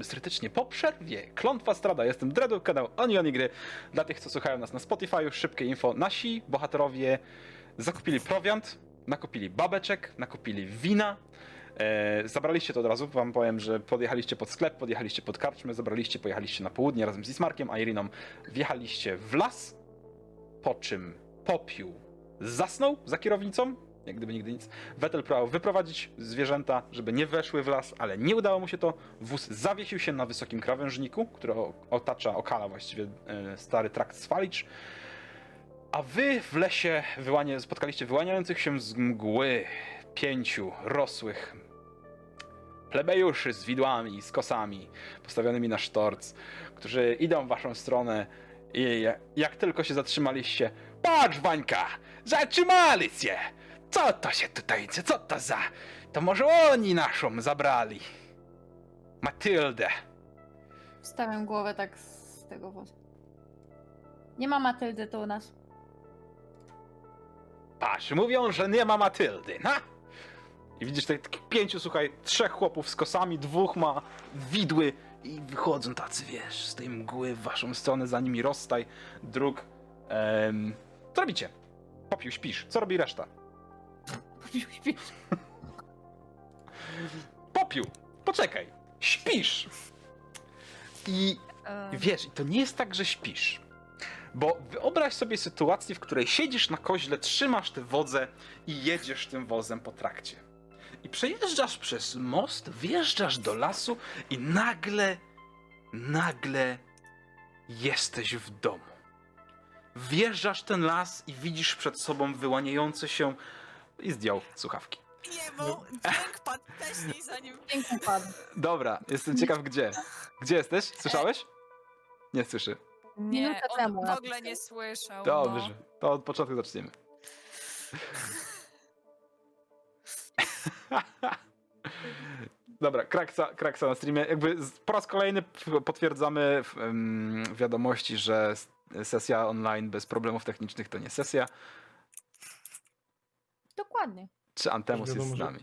Witamy serdecznie po przerwie. Klątwa Strada, jestem Dredu, kanał Onion Gry. Dla tych, co słuchają nas na Spotify, szybkie info. Nasi bohaterowie zakupili prowiant, nakupili babeczek, nakupili wina. E, zabraliście to od razu, wam powiem, że podjechaliście pod sklep, podjechaliście pod karczmę, zabraliście, pojechaliście na południe razem z Ismarkiem, a Iriną wjechaliście w las, po czym popiół zasnął za kierownicą, jak gdyby nigdy nic. Vettel próbował wyprowadzić zwierzęta, żeby nie weszły w las, ale nie udało mu się to. Wóz zawiesił się na wysokim krawężniku, który otacza, okala właściwie e, stary trakt Swalicz. A wy w lesie wyłanie, spotkaliście wyłaniających się z mgły pięciu rosłych plebejuszy z widłami z kosami postawionymi na sztorc, którzy idą w waszą stronę i jak tylko się zatrzymaliście, patrz Wańka, zatrzymali się! Co to się tutaj, co to za... To może oni naszą zabrali. Matyldę. Wstawiam głowę tak z tego wozu. Nie ma Matyldy tu u nas. Patrz, mówią, że nie ma Matyldy, ha? I widzisz tutaj takich pięciu, słuchaj, trzech chłopów z kosami, dwóch ma widły i wychodzą tacy, wiesz, z tej mgły w waszą stronę, za nimi rozstaj dróg. Em, co robicie? Popił, śpisz. Co robi reszta? Śpisz. Popiół, poczekaj, śpisz. I wiesz, i to nie jest tak, że śpisz. Bo wyobraź sobie sytuację, w której siedzisz na koźle, trzymasz tę wodzę i jedziesz tym wozem po trakcie. I przejeżdżasz przez most, wjeżdżasz do lasu i nagle, nagle jesteś w domu. Wjeżdżasz ten las i widzisz przed sobą wyłaniające się i zdjął słuchawki. Nie, bo dźwięk padł wcześniej, zanim... Piękny padł. Dobra, jestem ciekaw gdzie. Gdzie jesteś? Słyszałeś? Nie słyszy. Nie, Minutę on temu w ogóle nie słyszał. Dobrze, to od początku zaczniemy. Dobra, Kraksa, Kraksa na streamie. Jakby z- po raz kolejny p- potwierdzamy w em, wiadomości, że s- sesja online bez problemów technicznych to nie sesja. Dokładnie. Czy Antemus jest Wiadomo, z że- nami?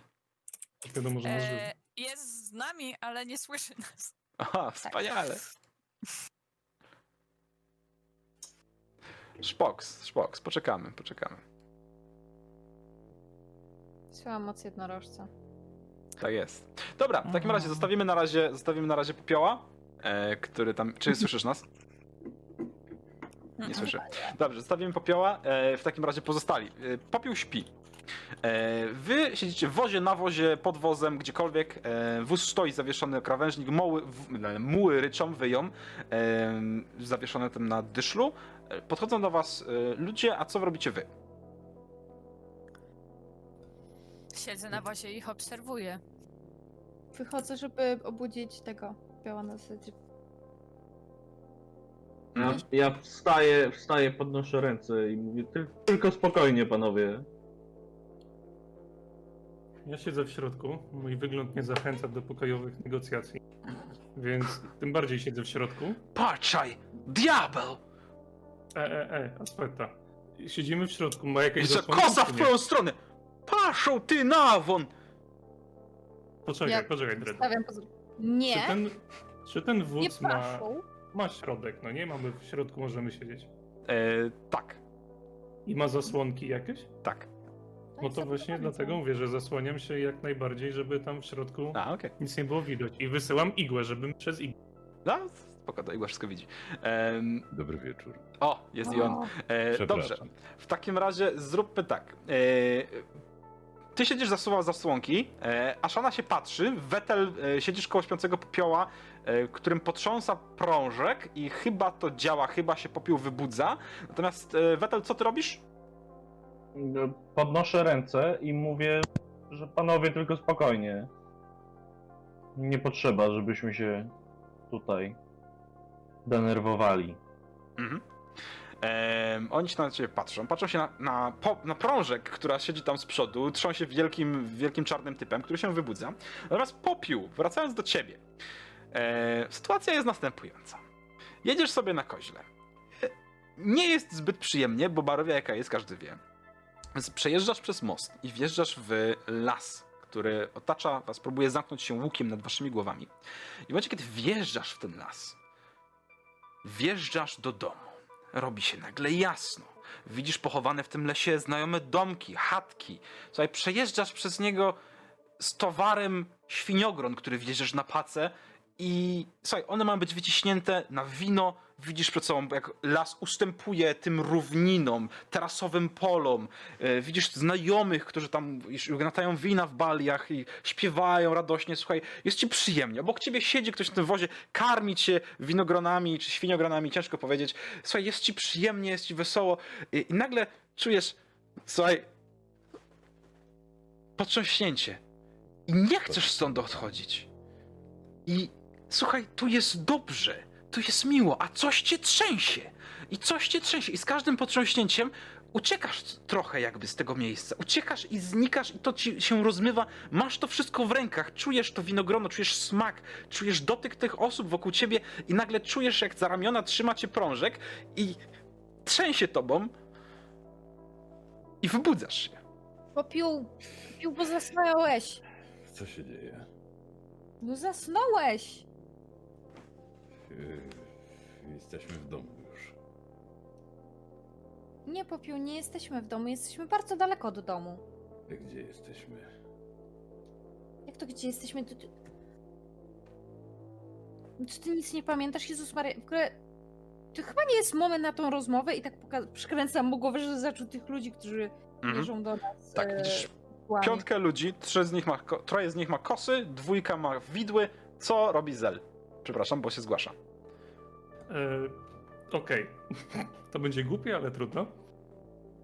Wiadomo, że No. możliwe. E, jest z nami, ale nie słyszy nas. Aha, wspaniale. Szpoks, szpoks, poczekamy, poczekamy. Słucham moc jednorożca. Tak jest. Dobra, w takim razie zostawimy na razie, zostawimy na razie popioła, e, który tam. Czy słyszysz nas? Nie słyszę. Dobrze, zostawimy popioła. E, w takim razie pozostali. E, popiół śpi. E, wy siedzicie w wozie, na wozie, pod wozem, gdziekolwiek. E, wóz stoi zawieszony, krawężnik, moły, w, e, muły ryczą, wyją, e, zawieszone tym na dyszlu. Podchodzą do was e, ludzie, a co robicie wy? Siedzę na bazie i ich obserwuję. Wychodzę, żeby obudzić tego biała na zasadzie. Ja, ja wstaję, wstaję, podnoszę ręce i mówię, "Ty- tylko spokojnie panowie. Ja siedzę w środku, mój wygląd nie zachęca do pokojowych negocjacji, więc tym bardziej siedzę w środku. Patrzaj! Diabeł! E, e, e, aspetta. Siedzimy w środku, ma jakieś Jeszcze zasłonki, koza czy w twoją stronę! Paszą ty nawon! Poczekaj, Ja poczekaj, Dredu. Stawiam pozór. Nie, Czy ten, czy ten nie wódz ma, paszą. ma środek, no nie? Mamy w środku, możemy siedzieć. E, tak, I ma zasłonki jakieś? tak. No to właśnie dlatego mówię, że zasłaniam się jak najbardziej, żeby tam w środku A, okej. nic nie było widać. I wysyłam igłę, żebym przez igłę. No, spoko, to Igła wszystko widzi. Em, Dobry wieczór. o, jest i on. E, dobrze, Przepraszam. w takim razie zróbmy tak. E, ty siedzisz zasuwa zasłonki, e, Ashana się patrzy, Wetel e, siedzisz koło śpiącego popioła, e, którym potrząsa prążek i chyba to działa, chyba się popiół wybudza. Natomiast e, Wetel, co ty robisz? Podnoszę ręce i mówię, że panowie tylko spokojnie. Nie potrzeba, żebyśmy się tutaj denerwowali. Mhm. Em, oni się na ciebie patrzą. Patrzą się na, na, po, na prążek, która siedzi tam z przodu, trzą się wielkim, wielkim czarnym typem, który się wybudza. Natomiast popiół, wracając do ciebie. E, sytuacja jest następująca. Jedziesz sobie na koźle. E, Nie jest zbyt przyjemnie, bo barowia jaka jest, każdy wie. Więc przejeżdżasz przez most i wjeżdżasz w las, który otacza was, próbuje zamknąć się łukiem nad waszymi głowami. I w momencie, kiedy wjeżdżasz w ten las, wjeżdżasz do domu. Robi się nagle jasno. Widzisz pochowane w tym lesie znajome domki, chatki. Słuchaj, przejeżdżasz przez niego z towarem świniogron, który wjeżdżasz na pacę i słuchaj, one mają być wyciśnięte na wino. Widzisz przed sobą, jak las ustępuje tym równinom, terasowym polom. E, Widzisz znajomych, którzy tam gnatają wina w baliach i śpiewają radośnie. Słuchaj, jest ci przyjemnie. Obok ciebie siedzi ktoś w tym wozie, karmi cię winogronami czy świniogronami, ciężko powiedzieć. Słuchaj, jest ci przyjemnie, jest ci wesoło i, i nagle czujesz, słuchaj, potrząśnięcie. I nie chcesz stąd odchodzić. I słuchaj, tu jest dobrze, tu jest miło, a coś cię trzęsie. I coś cię trzęsie. I z każdym potrząśnięciem uciekasz trochę jakby z tego miejsca. Uciekasz i znikasz i to ci się rozmywa. Masz to wszystko w rękach. Czujesz to winogrono, czujesz smak, czujesz dotyk tych osób wokół ciebie i nagle czujesz jak za ramiona trzyma cię prążek i trzęsie tobą i wybudzasz się. Popiół, popiół, bo zasnąłeś. Co się dzieje? No zasnąłeś. Yy, jesteśmy w domu już. Nie, Popiół, nie jesteśmy w domu, jesteśmy bardzo daleko od domu. Gdzie jesteśmy? Jak to gdzie jesteśmy? To, to... Czy ty nic nie pamiętasz? Jezus Maria, w ogóle... To chyba nie jest moment na tą rozmowę i tak poka- przykręcam mu głowę, że zaczął tych ludzi, którzy Mhm. wierzą do nas. Tak, e, widzisz piątkę ludzi, trzy z nich ma, ko- troje z nich ma kosy, dwójka ma widły. Co robi Zel? Przepraszam, bo się zgłasza. E, Okej. To będzie głupie, ale trudno.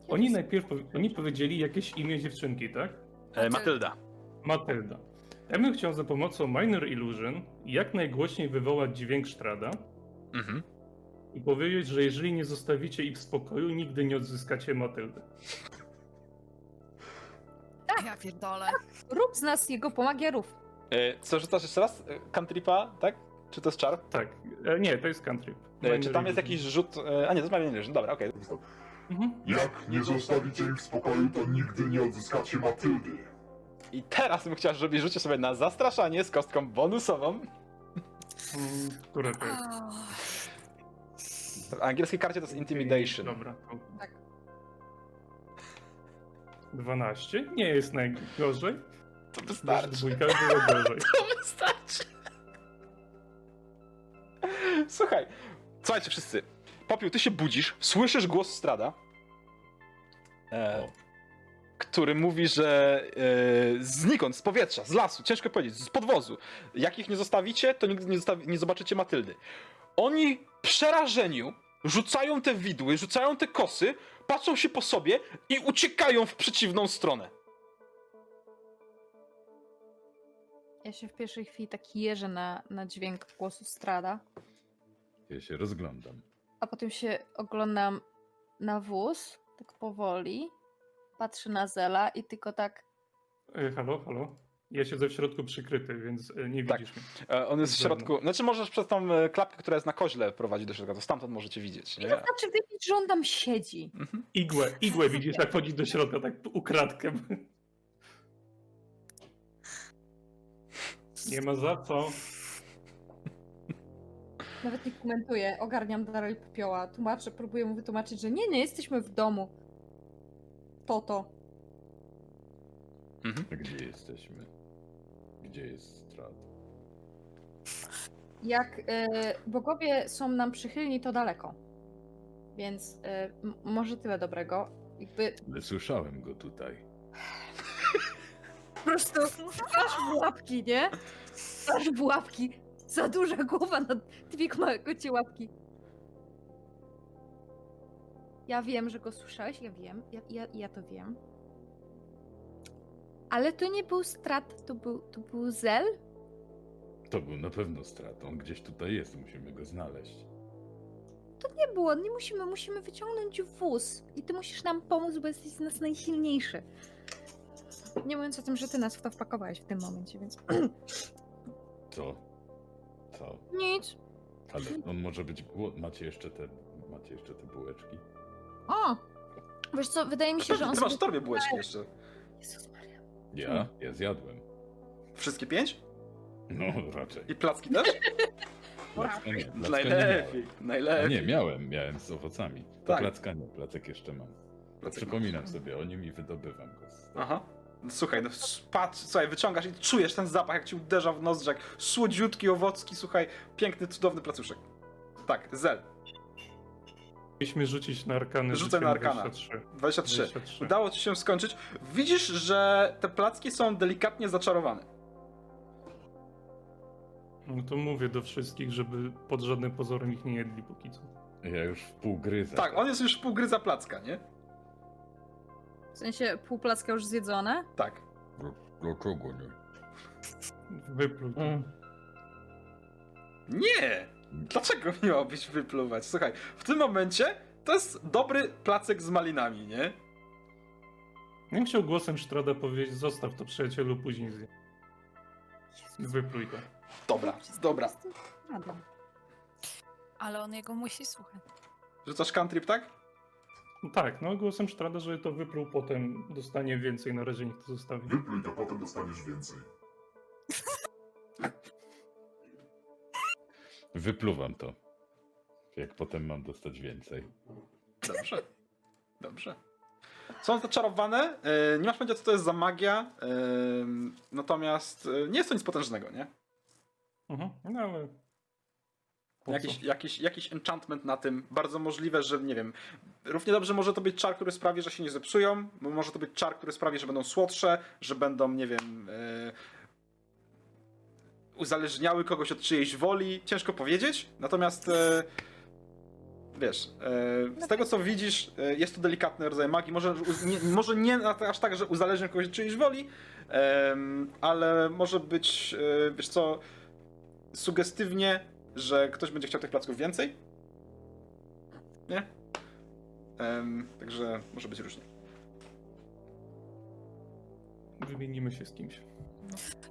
Oni najpierw oni powiedzieli jakieś imię dziewczynki, tak? E, Matylda. Matylda. Ja bym chciał za pomocą Minor Illusion jak najgłośniej wywołać dźwięk Strada Mhm. i powiedzieć, że jeżeli nie zostawicie ich w spokoju, nigdy nie odzyskacie Matyldy. Ja pierdolę. Rób z nas jego pomagierów. E, co rzucasz jeszcze raz? E, Cantripa, tak? Czy to jest czar? Tak. E, nie, to jest country. E, czy tam jest jakiś rzut... E, a nie, to jest Illusion. Dobra, okej. Mhm. Jak nie zostawicie ich w spokoju, to nigdy nie odzyskacie Matyldy. I teraz bym chciał, żebyś rzucił sobie na zastraszanie z kostką bonusową. Które to jest? W angielskiej karcie to jest Intimidation. Dobra. Tak. 12? Nie jest najgorzej. To wystarczy. dwójka było gorzej. To wystarczy. Słuchaj, słuchajcie wszyscy. Popiół, ty się budzisz, słyszysz głos Strada, e, który mówi, że e, znikąd, z powietrza, z lasu, ciężko powiedzieć, z podwozu. Jak ich nie zostawicie, to nigdy nie, zostawi, nie zobaczycie Matyldy. Oni przerażeniu rzucają te widły, rzucają te kosy, patrzą się po sobie i uciekają w przeciwną stronę. Ja się w pierwszej chwili tak jeżę na, na dźwięk głosu Strada, Ja się rozglądam. a potem się oglądam na wóz, tak powoli, patrzę na Zela i tylko tak E, halo, halo. Ja siedzę w środku przykryty, więc e, nie Tak. widzisz mnie. E, On jest w środku. Znaczy, możesz przez tą e, klapkę, która jest na koźle, prowadzić do środka, to stamtąd możecie widzieć. I Nie? to znaczy wiedzieć, że on tam siedzi. Mhm. Igłę, igłę widzisz, jak wchodzi do środka, tak ukradkiem. Nie ma za co. Nawet nie komentuję, ogarniam dalej popioła, tłumaczę, próbuję mu wytłumaczyć, że nie, nie jesteśmy w domu. To to. Mhm. Gdzie jesteśmy? Gdzie jest strat? Jak e, bogowie są nam przychylni, to daleko. Więc m- może tyle dobrego. Jakby Ale słyszałem go tutaj. prostu aż w łapki, nie? Aż w łapki. Za duża głowa na dwie małe kocie łapki. Ja wiem, że go słyszałeś, ja wiem, ja, ja, ja to wiem. Ale to nie był strat, to był, to był zel? To był na pewno stratą. Gdzieś tutaj jest, musimy go znaleźć. To nie było, nie musimy, musimy wyciągnąć wóz. I ty musisz nam pomóc, bo jesteś z nas najsilniejszy. Nie mówiąc o tym, że ty nas w to wpakowałeś w tym momencie, więc Co? Co? nic. Ale on może być głodny. Macie jeszcze te, macie jeszcze te bułeczki? O! Wiesz co, wydaje mi się, że on Ty masz w torbie bułeczki jeszcze. Jezus Maria. Ja? Ja zjadłem. Wszystkie pięć? No, raczej. I placki też? Placka nie, placka nie Najlepiej, miałem. Najlepiej. nie, miałem, miałem z owocami. To Tak. placka nie, placek jeszcze mam. Placek Przypominam sobie o nim i wydobywam go. Z... Aha. Słuchaj, no patrz, słuchaj, wyciągasz i czujesz ten zapach, jak ci uderza w nozdrz, jak słodziutki, owocki, słuchaj, piękny, cudowny placuszek. Tak, zel, Mieliśmy rzucić na arkany. Rzucę na arkana. 23. 23. 23. Udało ci się skończyć. Widzisz, że te placki są delikatnie zaczarowane. No to mówię do wszystkich, żeby pod żadnym pozorem ich nie jedli póki co. Ja już w pół gryzę. Tak, on jest już półgryza placka, nie? W sensie pół placka już zjedzone? Tak. Dlaczego nie? Wypluj. to. Mm. Nie! Dlaczego miałobyś wypluwać? Słuchaj, w tym momencie to jest dobry placek z malinami, nie? Bym chciał głosem Sztrada powiedzieć, zostaw to przyjacielu, później zje. Wypluj to. Dobra, dobra. Ale on jego musi słuchać. Rzucasz cantrip, tak? No tak, no głosem Sztrada, że to wypluł, potem dostanie więcej, na razie niech to zostawi. Wypluj to, potem dostaniesz więcej. Wypluwam to. Jak potem mam dostać więcej. Dobrze. Dobrze. Są zaczarowane. e, Nie masz pojęcia, co to jest za magia. e, Natomiast e, nie jest to nic potężnego, nie? Mhm, no ale... Jakiś, jakiś, jakiś enchantment na tym. Bardzo możliwe, że nie wiem. Równie dobrze może to być czar, który sprawi, że się nie zepsują. Może to być czar, który sprawi, że będą słodsze, że będą, nie wiem. E, uzależniały kogoś od czyjejś woli. Ciężko powiedzieć. Natomiast. E, Wiesz, e, z tego co widzisz, jest to delikatny rodzaj magii. Może, nie, może nie aż tak, że uzależnia kogoś od czyjejś woli, ale może być, wiesz co, sugestywnie, że ktoś będzie chciał tych placków więcej. Nie? Em, także może być różnie. Wymienimy się z kimś.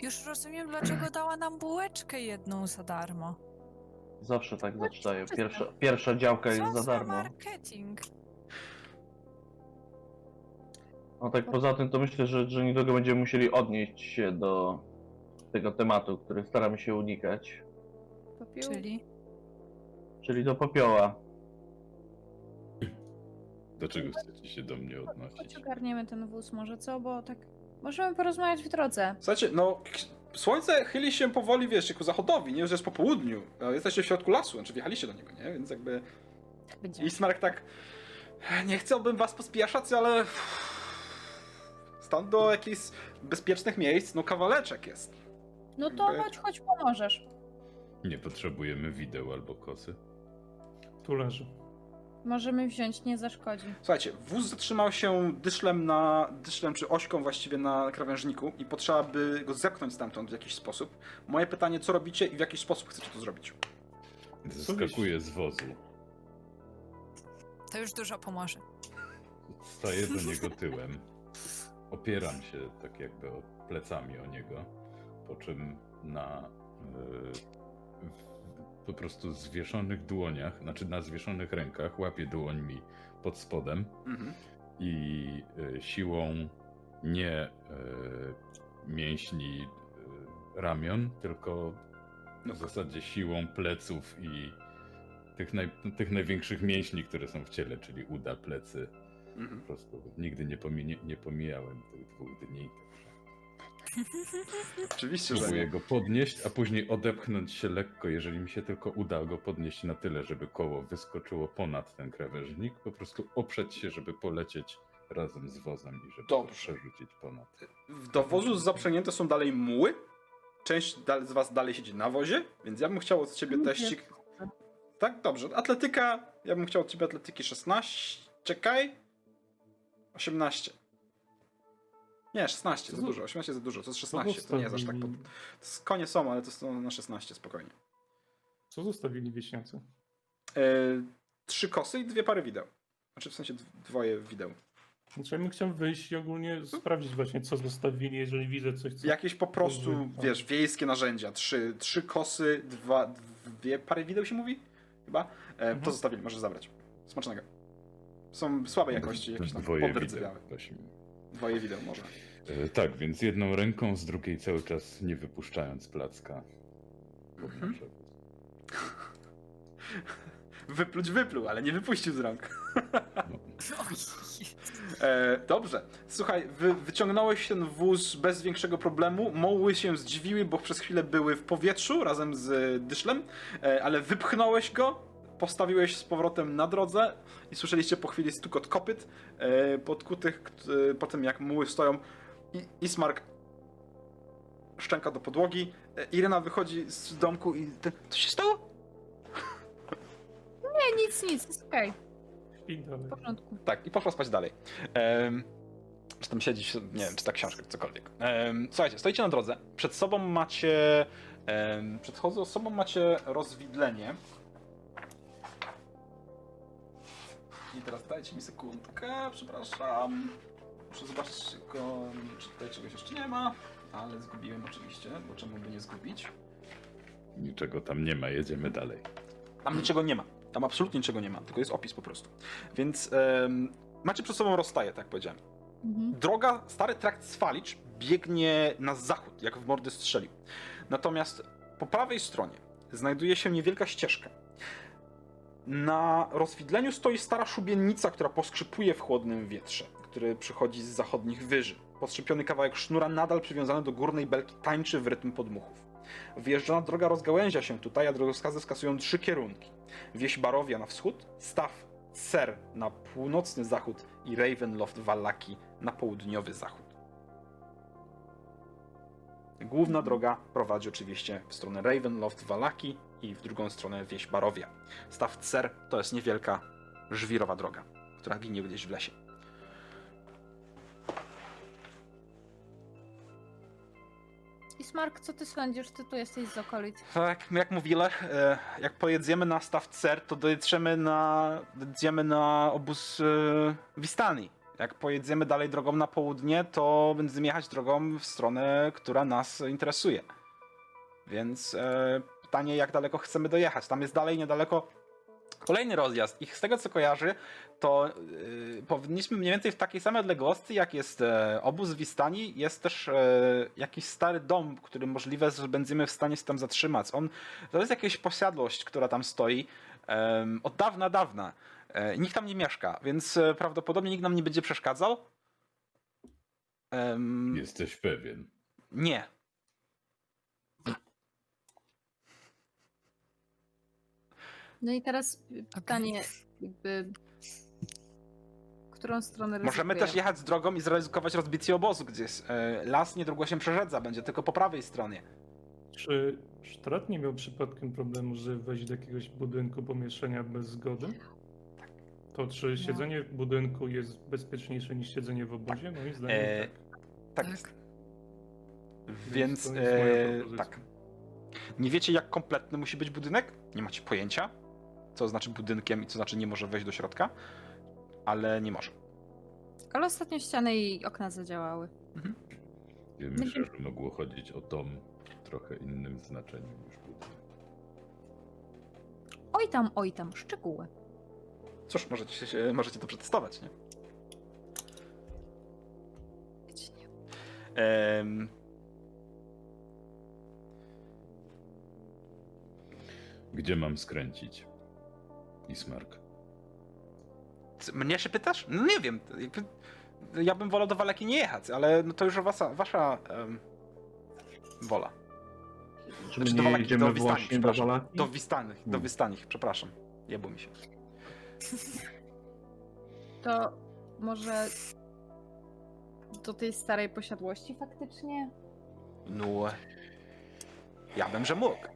Już rozumiem, dlaczego dała nam bułeczkę jedną za darmo. Zawsze tak zaczynają. Pierwsza, pierwsza działka Co jest za za darmo. marketing? No tak poza tym to myślę, że, że niedługo będziemy musieli odnieść się do tego tematu, który staramy się unikać, Popiół? Czyli? czyli do popioła. Dlaczego chcecie się do mnie Chodź odnosić? ogarniemy ten wóz może, co? Bo tak... Możemy porozmawiać w drodze. Słuchajcie, no, k- słońce chyli się powoli, wiesz, ku zachodowi, nie? Już jest po południu. a Jesteście w środku lasu, znaczy wjechaliście do niego, nie? Więc jakby... Tak będzie. I Smarek tak... Nie chciałbym was pospieszać, ale... Stąd do jakichś bezpiecznych miejsc, no kawaleczek jest. No to jakby- chodź, chodź, pomożesz. Nie potrzebujemy wideł albo kosy. Tu leży. Możemy wziąć, nie zaszkodzi. Słuchajcie, wóz zatrzymał się dyszlem na, dyszlem czy ośką właściwie na krawężniku i potrzeba by go zepchnąć stamtąd w jakiś sposób. Moje pytanie, co robicie i w jaki sposób chcecie to zrobić? Zeskakuję z wozu. To już dużo pomoże. Staję do niego tyłem. Opieram się tak jakby o- plecami o niego. Po czym na e, w- po prostu zwieszonych dłoniach, znaczy na zwieszonych rękach łapię dłońmi pod spodem Mhm. i e, siłą nie e, mięśni e, ramion, tylko No w zasadzie siłą pleców i tych, naj, tych największych mięśni, które są w ciele, czyli uda, plecy. Mhm. Po prostu nigdy nie, pominie, nie pomijałem tych dwóch dni. Oczywiście, że Próbuję nie. go podnieść, a później odepchnąć się lekko, jeżeli mi się tylko uda go podnieść na tyle, żeby koło wyskoczyło ponad ten krawężnik. Po prostu oprzeć się, żeby polecieć razem z wozem i żeby Dobrze. to przerzucić ponad. Do wozu zaprzęgnięte są dalej muły. Część z was dalej siedzi na wozie, więc ja bym chciał od ciebie teścik. Tak, dobrze. Atletyka, ja bym chciał od ciebie atletyki 16. Czekaj. 18. Nie, 16 za Co- dużo. 18 za dużo. To jest 16. To nie jest aż tak. Pod... To konie są, ale to są na 16 spokojnie. Co zostawili wieśniacy? E, trzy kosy i dwie pary wideł. Znaczy w sensie dw- dwoje wideł. Znaczy ja bym chciał wyjść i ogólnie sprawdzić właśnie co zostawili, jeżeli widzę coś, co... Jakieś po prostu, wiesz, wiejskie narzędzia. Trzy, trzy kosy, dwa, dwie pary wideł się mówi? Chyba? E, Mhm. To zostawili, możesz zabrać. Smacznego. Są słabej jakości, jakieś tam Dwoje wideł. Dwoje wideł może. E, Tak, więc jedną ręką, z drugiej cały czas nie wypuszczając placka. Mhm. Wypluć wypluł, ale nie wypuścił z rąk. E, dobrze. Słuchaj, wy, wyciągnąłeś ten wóz bez większego problemu. Moły się zdziwiły, bo przez chwilę były w powietrzu razem z dyszlem, e, ale wypchnąłeś go, postawiłeś z powrotem na drodze i słyszeliście po chwili stukot kopyt e, podkutych e, po tym, jak muły stoją. I Ismark szczęka do podłogi. E, Irena wychodzi z domku i... Ty, co się stało? Nie, nic, nic, jest okej, dalej. w porządku. Tak, i poszła spać dalej. Um, czy tam siedzieć, nie wiem, czy ta książka, czy cokolwiek. Em, słuchajcie, stoicie na drodze. Przed sobą macie. Przed chodzą- sobą macie rozwidlenie. I teraz dajcie mi sekundkę, przepraszam. Muszę zobaczyć, tylko, czy tutaj czegoś jeszcze nie ma. Ale zgubiłem oczywiście, bo czemu by nie zgubić? Niczego tam nie ma, jedziemy dalej. Tam niczego nie ma. Tam absolutnie niczego nie ma, tylko jest opis po prostu. Więc macie przed sobą rozstaje, tak powiedziałem. Mhm. Droga, stary trakt Swalicz biegnie na zachód, jak w mordy strzelił. Natomiast po prawej stronie znajduje się niewielka ścieżka. Na rozwidleniu stoi stara szubienica, która poskrzypuje w chłodnym wietrze, który przychodzi z zachodnich wyży. Podskrzypiony kawałek sznura nadal przywiązany do górnej belki tańczy w rytm podmuchów. Wyjeżdżona droga rozgałęzia się tutaj, a drogowskazy wskazują trzy kierunki. Wieś Barowia na wschód, staw Ser na północny zachód i Ravenloft Wallaki na południowy zachód. Główna droga prowadzi oczywiście w stronę Ravenloft Wallaki i w drugą stronę wieś Barowia. Staw Ser to jest niewielka żwirowa droga, która ginie gdzieś w lesie. I Smark, co ty sądzisz? Ty tu jesteś z okolic. Tak, jak mówiłem, e, jak pojedziemy na staw Cer, to dojedziemy na, dojedziemy na obóz e, Wistani. Jak pojedziemy dalej drogą na południe, to będziemy jechać drogą w stronę, która nas interesuje. Więc e, pytanie, jak daleko chcemy dojechać. Tam jest dalej niedaleko kolejny rozjazd. I z tego co kojarzy, to y, powinniśmy mniej więcej w takiej samej odległości, jak jest e, obóz Wistani, jest też e, jakiś stary dom, który możliwe, że będziemy w stanie się tam zatrzymać. On, to jest jakaś posiadłość, która tam stoi od dawna, dawna. E, nikt tam nie mieszka, więc prawdopodobnie nikt nam nie będzie przeszkadzał. Jesteś pewien. nie. No i teraz pytanie, jakby... Którą stronę Możemy też jechać z drogą i zaryzykować rozbicie obozu gdzieś. E, las niedługo się przerzedza, będzie tylko po prawej stronie. Czy Sztrat nie miał przypadkiem problemu, że wejść do jakiegoś budynku pomieszczenia bez zgody? To czy siedzenie w budynku jest bezpieczniejsze niż siedzenie w obozie? Moim zdaniem E, tak. Tak Tak. Więc moja e, propozycja. tak. Nie wiecie, jak kompletny musi być budynek? Nie macie pojęcia, co znaczy budynkiem i co znaczy nie może wejść do środka, ale nie może. Ale ostatnio ściany i okna zadziałały. Ja myślę, że mogło chodzić o dom w trochę innym znaczeniu niż budynek. Oj tam, oj tam, szczegóły. Cóż, możecie, się, możecie to przetestować, nie? Em, Gdzie mam skręcić? Ismark. mnie się pytasz? No nie wiem. Ja bym wolał do Waleki nie jechać, ale no to już wasza, wasza em, wola. Czy Znaczy, do jedziemy do Wistani, właśnie do przepraszam. Walaki? Do Wistanych, do Hmm. Wistanich, przepraszam. Jebło mi się. To może do tej starej posiadłości faktycznie? No. Ja bym, że mógł.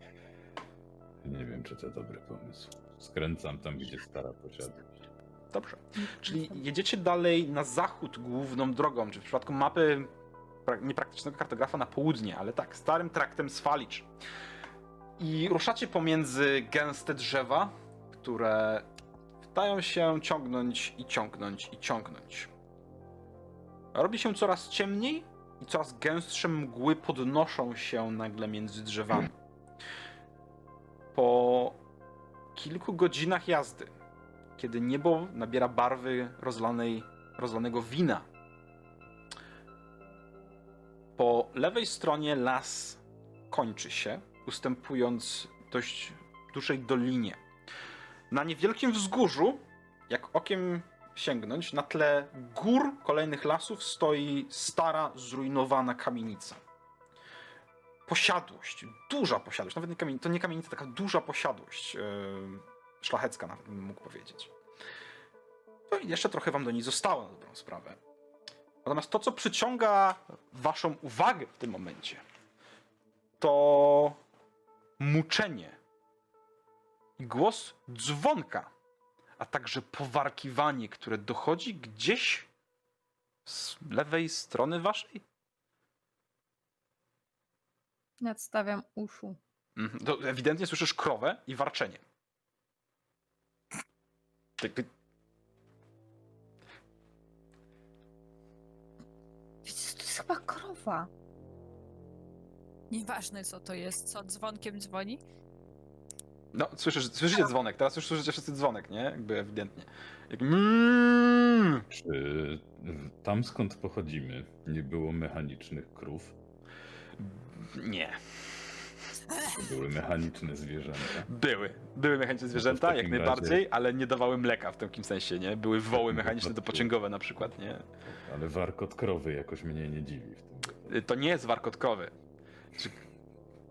Nie wiem, czy to dobry pomysł. Skręcam tam, gdzie stara posiadłość. Dobrze. Czyli jedziecie dalej na zachód główną drogą, czy w przypadku mapy pra- niepraktycznego kartografa na południe, ale tak, starym traktem Swalicz. I ruszacie pomiędzy gęste drzewa, które wydają się ciągnąć i ciągnąć i ciągnąć. Robi się coraz ciemniej i coraz gęstsze mgły podnoszą się nagle między drzewami. Po kilku godzinach jazdy kiedy niebo nabiera barwy rozlanej, rozlanego wina. Po lewej stronie las kończy się, ustępując dość dużej dolinie. Na niewielkim wzgórzu, jak okiem sięgnąć, na tle gór kolejnych lasów stoi stara, zrujnowana kamienica. Posiadłość, duża posiadłość, nawet nie kamienica, to nie kamienica, taka duża posiadłość. Yy, szlachecka nawet bym mógł powiedzieć. No i jeszcze trochę wam do niej zostało na dobrą sprawę. Natomiast to, co przyciąga waszą uwagę w tym momencie, to muczenie i głos dzwonka, a także powarkiwanie, które dochodzi gdzieś z lewej strony waszej. Nadstawiam uszu. Mhm, To ewidentnie słyszysz krowę i warczenie. Wiecie, to jest chyba krowa. Nieważne co to jest, co dzwonkiem dzwoni. No, słyszysz, słyszycie dzwonek, teraz już słyszycie wszyscy dzwonek, nie? Jakby ewidentnie. Jak mm, Czy tam skąd pochodzimy nie było mechanicznych krów? Nie. Były mechaniczne zwierzęta. Były. Były mechaniczne zwierzęta, jak takim najbardziej, ale nie dawały mleka w takim sensie, nie? Były woły mechaniczne wypadku- dopociągowe na przykład, nie? Ale warkot krowy jakoś mnie nie dziwi w tym. Y, To nie jest warkot krowy. Czy-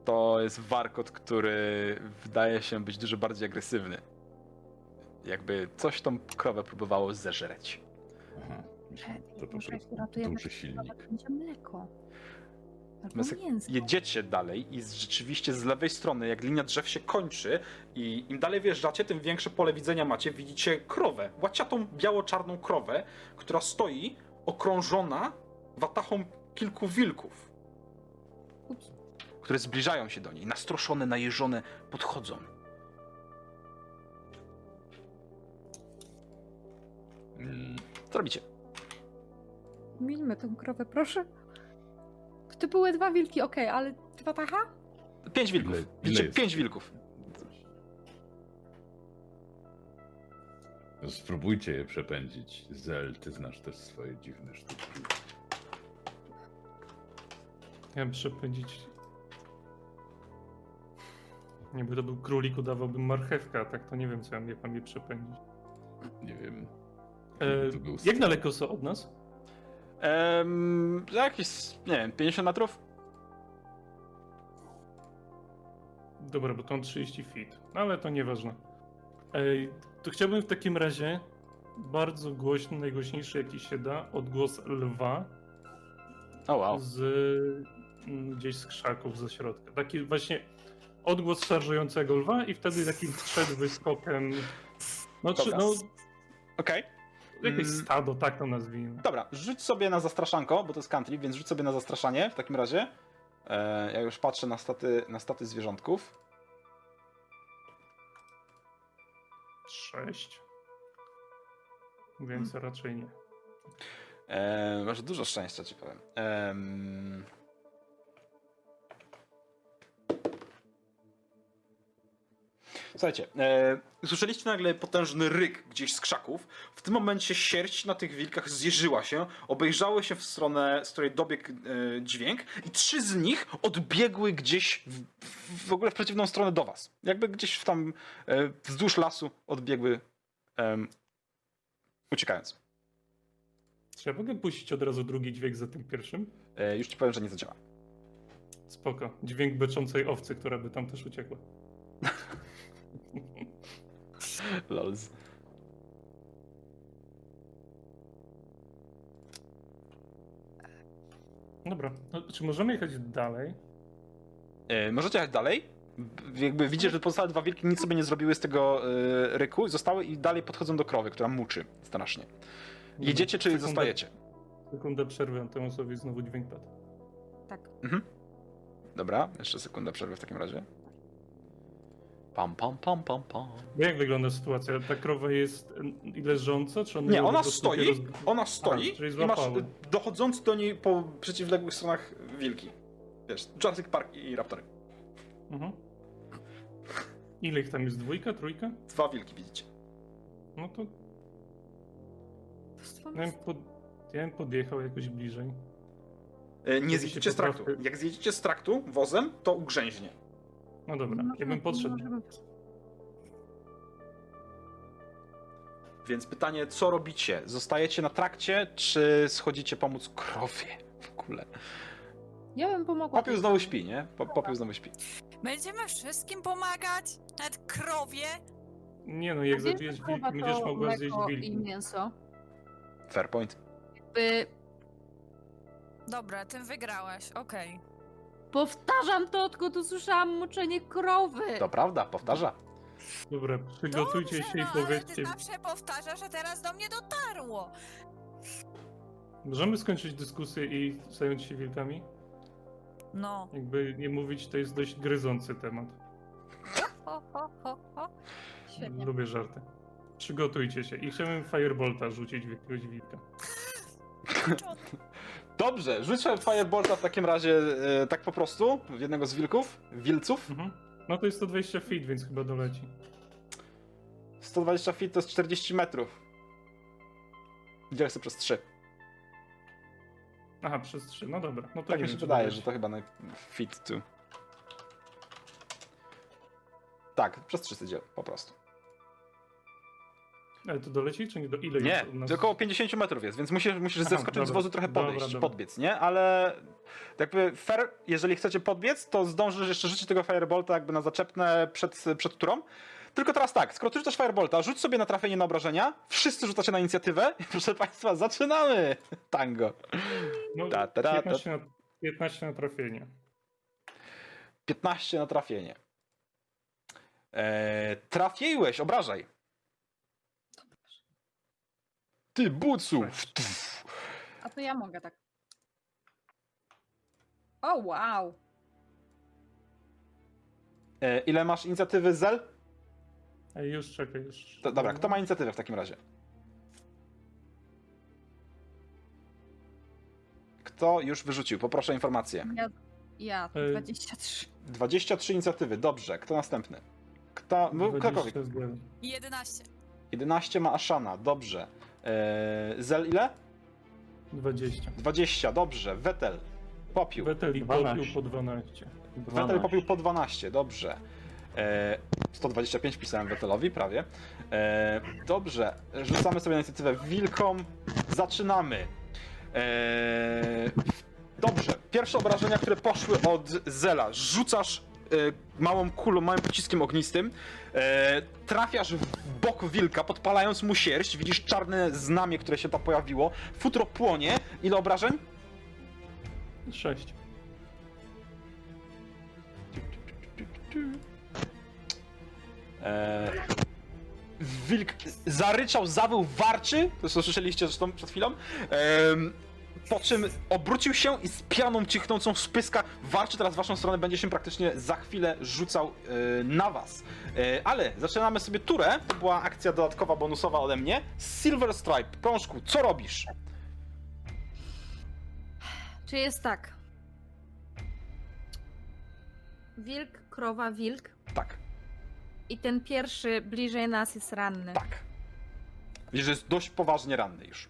To jest warkot, który wydaje się być dużo bardziej agresywny. Jakby coś tą krowę próbowało zeżreć. Aha, Ej, to po jak prostu duży silnik. to będzie mleko. Natomiast jedziecie dalej i rzeczywiście z lewej strony, jak linia drzew się kończy i im dalej wjeżdżacie, tym większe pole widzenia macie. Widzicie krowę, łaciatą biało-czarną krowę, która stoi okrążona watachą kilku wilków, Ups. które zbliżają się do niej. Nastroszone, najeżone, podchodzą. Mm, Co robicie? Milmy tą krowę, proszę. To były dwa wilki, okej, ale dwa tacha? Pięć wilków. Ile- ile Widzicie jest? pięć wilków. no spróbujcie je przepędzić. Zel, ty znasz też swoje dziwne sztuki. Ja bym przepędzić. Jakby to był królik, udawałbym marchewkę, a tak to nie wiem, co ja mnie pan je przepędzić. Nie wiem. E, jak daleko są od nas? Ehm, za jakieś, nie wiem, 50 metrów? Dobra, bo to on 30 feet, ale to nieważne. Ej, to chciałbym w takim razie bardzo głośny, najgłośniejszy jaki się da, odgłos lwa O wow. z mm, gdzieś z krzaków ze środka. Taki właśnie odgłos szarżującego lwa i wtedy takim przed wyskokiem. No, czy, no Okej. Jakieś Mm. stado, tak to nazwijmy. Dobra, rzuć sobie na zastraszanko, bo to jest country, więc rzuć sobie na zastraszanie w takim razie. E, ja już patrzę na staty, na staty zwierzątków. Sześć. Więc raczej nie. E, masz dużo szczęścia, ci powiem. Em, Słuchajcie, e, usłyszeliście nagle potężny ryk gdzieś z krzaków. W tym momencie sierść na tych wilkach zjeżyła się, obejrzały się w stronę, z której dobiegł e, dźwięk i trzy z nich odbiegły gdzieś w, w ogóle w przeciwną stronę do was. Jakby gdzieś w tam e, wzdłuż lasu odbiegły em, uciekając. Czy ja mogę puścić od razu drugi dźwięk za tym pierwszym? E, już ci powiem, że nie zadziała. Spoko. Dźwięk beczącej owcy, która by tam też uciekła. Dobra, no, czy możemy jechać dalej? E, możecie jechać dalej. B- Jakby widzicie, że pozostałe dwa wilki nic sobie nie zrobiły z tego e, ryku, zostały i dalej podchodzą do krowy, która muczy strasznie. Jedziecie czy Sekunda- zostajecie? Sekundę przerwę, temu sobie znowu dźwięk padł. Tak. Dobra, jeszcze sekundę przerwy w takim razie. Pam, pam, pam, pam, pam. Jak wygląda sytuacja? Ta krowa jest e, leżąca, czy ona Nie, ona stoi, roz- ona stoi Aha, i masz y, dochodzący do niej po przeciwległych stronach wilki. Wiesz, Jurassic Park i Raptory. Mhm. Ile ich tam jest? Dwójka, trójka? Dwa wilki widzicie. No to ja bym, pod... ja bym podjechał jakoś bliżej. E, Nie zjedziecie z traktu. Jak zjedziecie z traktu wozem, to ugrzęźnie. No dobra, ja bym podszedł. Więc pytanie, co robicie? Zostajecie na trakcie, czy schodzicie pomóc krowie w ogóle? Ja bym pomogła. Popiół znowu śpi, nie? Po- Popiół znowu śpi. Będziemy wszystkim pomagać? Nawet krowie? Nie no, jak zabijesz wilki, będziesz mogła zjeść mleko i mięso. Fair point. By... Dobra, tym wygrałeś, okej. Powtarzam to, odkąd usłyszałam moczenie krowy. To prawda, powtarza. Dobra, przygotujcie Dobrze, się no, i ale powiedzcie. ty zawsze powtarzasz, że teraz do mnie dotarło. Możemy skończyć dyskusję i zająć się wilkami? No. Jakby nie mówić, to jest dość gryzący temat. Ho, ho, ho, ho. Świetnie. Lubię żarty. Przygotujcie się i chciałbym Firebolta rzucić w jakiegoś wilka. Dobrze, rzucę Firebolta w takim razie e, tak po prostu, w jednego z wilków, wilców. Mhm. No to jest 120 feet, więc chyba doleci. 120 feet to jest 40 metrów. Dzielę sobie przez 3. Aha, przez 3, no dobra. No to Tak mi się wydaje, że to chyba na fit tu. Tak, przez 3 dziel, po prostu. Ale to doleci, czy nie? Do ile Nie, nas? około 50 metrów jest, więc musisz, musisz Aha, zeskoczyć z dobra. wozu trochę podejść, dobra. podbiec, nie? Ale jakby fair, jeżeli chcecie podbiec, to zdążysz jeszcze rzucić tego firebolta jakby na zaczepne przed, przed turą. Tylko teraz tak, skoro ty rzucasz firebolta, rzuć sobie na trafienie na obrażenia, wszyscy rzucacie na inicjatywę i proszę państwa, zaczynamy! Tango. No, ta, ta, ta. 15, na, 15 na trafienie. 15 na trafienie. Eee, trafiłeś, obrażaj. Ty, bucu! A to ja mogę tak. O, wow. Eee, ile masz inicjatywy Zel? Ej, już czekaj, już. To, dobra, kto ma inicjatywę w takim razie? Kto już wyrzucił? Poproszę o informację. Ja, ja Ej. 23. 23 inicjatywy, dobrze. Kto następny? Kto? Kogokolwiek. 20 zgadzam. 11. 11 ma Ashana, dobrze. Eee, Zel ile? 20. 20, dobrze. Wetel. Popiół. Wetel i 12. popiół po 12. Wetel popił po 12, dobrze. E, 125 pisałem Wetelowi, prawie. E, dobrze, rzucamy sobie na inicjatywę wilkom. Zaczynamy. E, dobrze, pierwsze obrażenia, które poszły od Zela. Rzucasz małą kulą, małym pociskiem ognistym. E, trafiasz w bok wilka, podpalając mu sierść. Widzisz czarne znamie, które się tam pojawiło. Futro płonie. Ile obrażeń? 6. Eee, wilk zaryczał, zawył, warczy, to co słyszeliście zresztą przed chwilą, Em, po czym obrócił się i z pianą cichnącą z pyska warczy teraz w waszą stronę, będzie się praktycznie za chwilę rzucał e, na was. E, ale zaczynamy sobie turę, to była akcja dodatkowa, bonusowa ode mnie. Silver Stripe, Prążku, co robisz? Czy jest tak? Wilk, krowa, wilk. Tak, I ten pierwszy bliżej nas jest ranny. tak. Widzisz, że jest dość poważnie ranny już.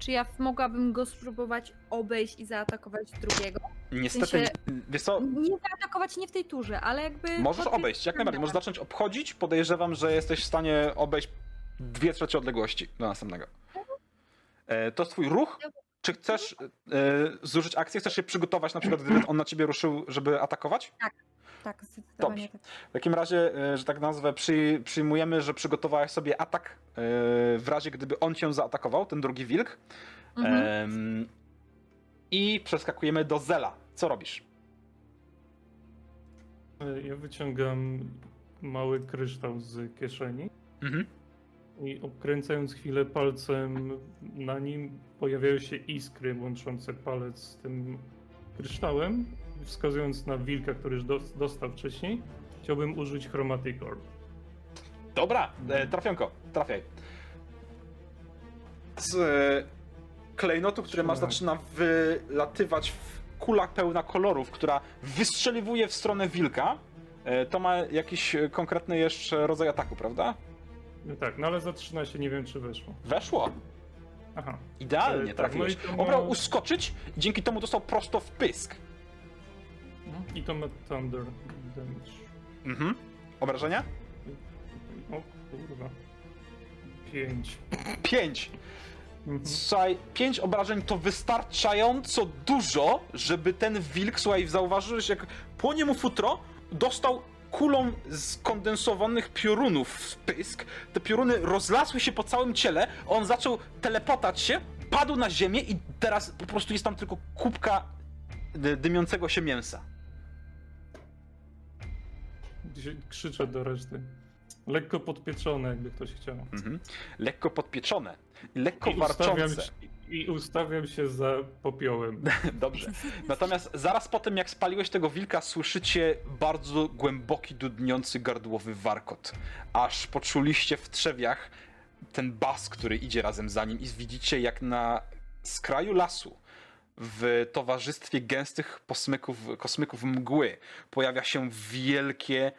Czy ja mogłabym go spróbować obejść i zaatakować drugiego? Niestety, sensie- wiesz co, Nie zaatakować nie w tej turze, ale jakby. Możesz obejść, jak najbardziej. Możesz zacząć obchodzić. Podejrzewam, że jesteś w stanie obejść dwie trzecie odległości do następnego. E, to jest twój ruch. Czy chcesz e, zużyć akcję? Chcesz się przygotować, na przykład gdyby on na ciebie ruszył, żeby atakować? Tak, zdecydowanie Dobrze. tak. W takim razie, e, że tak nazwę, przy, przyjmujemy, że przygotowałeś sobie atak e, w razie, gdyby on cię zaatakował, ten drugi wilk. Mhm. I przeskakujemy do Zela. Co robisz? Ja wyciągam mały kryształ z kieszeni Mhm. I obkręcając chwilę palcem na nim pojawiają się iskry łączące palec z tym kryształem, wskazując na wilka, który już dos- dostał wcześniej. Chciałbym użyć Chromatic Orb. Dobra, e, trafionko, trafiaj. Z e, klejnotu, który masz, zaczyna wylatywać w kula pełna kolorów, która wystrzeliwuje w stronę wilka. E, to ma jakiś konkretny jeszcze rodzaj ataku, prawda? No tak, no ale za 13 nie wiem, czy weszło. Weszło. Aha. Idealnie E, tak, trafiłeś. no ma- Obrał uskoczyć i dzięki temu dostał prosto w pysk. I to ma Thunder Damage. Mhm. Obrażenia? O kurwa. 5. Pięć. Mhm. Słuchaj, pięć obrażeń to wystarczająco dużo, żeby ten wilk, słuchaj, zauważyłeś, jak płonie mu futro, dostał kulą skondensowanych piorunów w pysk. Te pioruny rozlasły się po całym ciele, on zaczął telepotać się, padł na ziemię i teraz po prostu jest tam tylko kubka dy- dymiącego się mięsa. Krzyczę do reszty. Lekko podpieczone, jakby ktoś chciał. Mhm. Lekko podpieczone, lekko I ustawiam, warczące. się, I ustawiam się za popiołem. Dobrze. Natomiast zaraz po tym, jak spaliłeś tego wilka, słyszycie bardzo głęboki, dudniący gardłowy warkot. Aż poczuliście w trzewiach ten bas, który idzie razem za nim i widzicie, jak na skraju lasu, w towarzystwie gęstych posmyków, kosmyków mgły, pojawia się wielkie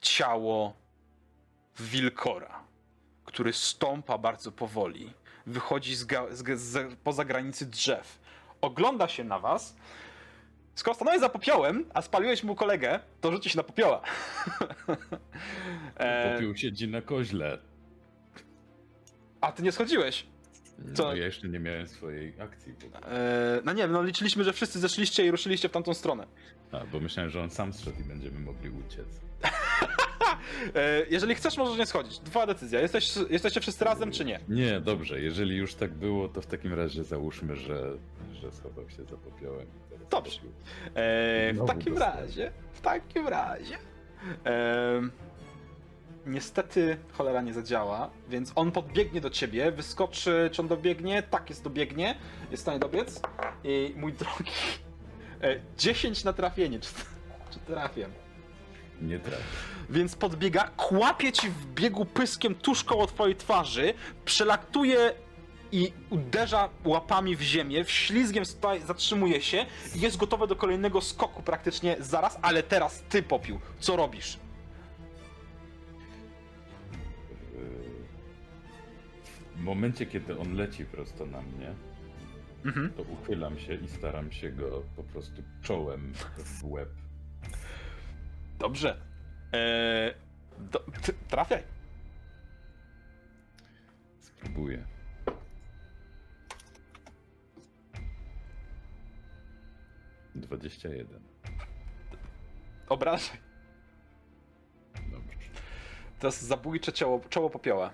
ciało wilkora, który stąpa bardzo powoli wychodzi z, ga- z, z, poza granicy drzew. Ogląda się na was. Skoro stanąłeś za popiołem, a spaliłeś mu kolegę, to rzuci się na popioła. e, Popiół siedzi na koźle. a ty nie schodziłeś. No, Co? ja jeszcze nie miałem swojej akcji. bo- E, no nie wiem, no liczyliśmy, że wszyscy zeszliście i ruszyliście w tamtą stronę. A, bo myślałem, że on sam zszedł i będziemy mogli uciec. E, jeżeli chcesz, możesz nie schodzić. Dwa decyzja. Jesteś, jesteście wszyscy razem, czy nie? Nie, dobrze, jeżeli już tak było, to w takim razie załóżmy, że, że schował się za popiołem. Dobrze. popiół. E, w takim dostałem. razie, w takim razie. E, niestety cholera nie zadziała, więc on podbiegnie do ciebie, wyskoczy, czy on dobiegnie? Tak, jest dobiegnie, jest w stanie dobiec. I mój drogi, e, 10 na trafienie, czy, czy trafię? Nie trafię. Więc podbiega, kłapie ci w biegu pyskiem tuż koło twojej twarzy, przelaktuje i uderza łapami w ziemię, wślizgiem sta- zatrzymuje się i jest gotowe do kolejnego skoku praktycznie zaraz, ale teraz ty popił. Co robisz? W momencie, kiedy on leci prosto na mnie, Mhm. to uchylam się i staram się go po prostu czołem w łeb. Dobrze. Eee, do, ty, trafiaj. Spróbuję. Dwadzieścia jeden. Obrażaj. Dobrze. To jest zabójcze czoło, czoło popioła.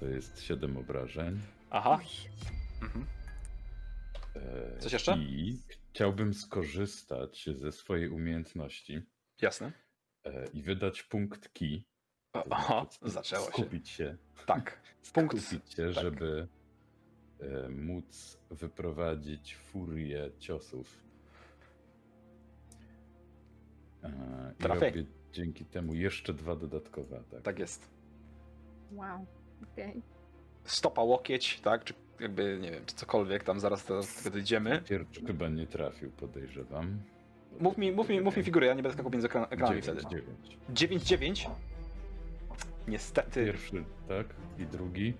To jest siedem obrażeń. Aha. Mhm. E, Coś jeszcze? I chciałbym skorzystać ze swojej umiejętności Jasne. e, i wydać punkt To Aha, znaczy zaczęło się. Skupić się. Tak. Punkt. Skupić się, tak. żeby e, móc wyprowadzić furię ciosów. E, I Trafiaj. robię dzięki temu jeszcze dwa dodatkowe ataki. Tak jest. Wow. Okej. Stopa, łokieć, tak? Czy jakby, nie wiem, czy cokolwiek, tam zaraz do tego dojdziemy. Pierwszy chyba nie trafił, podejrzewam. Mów mi, mów mi, mów mi figurę, ja nie będę skakał między ekran- ekranami wtedy. Dziewięć, dziewięć. 9-9. Niestety, Pierwszy, tak, i drugi.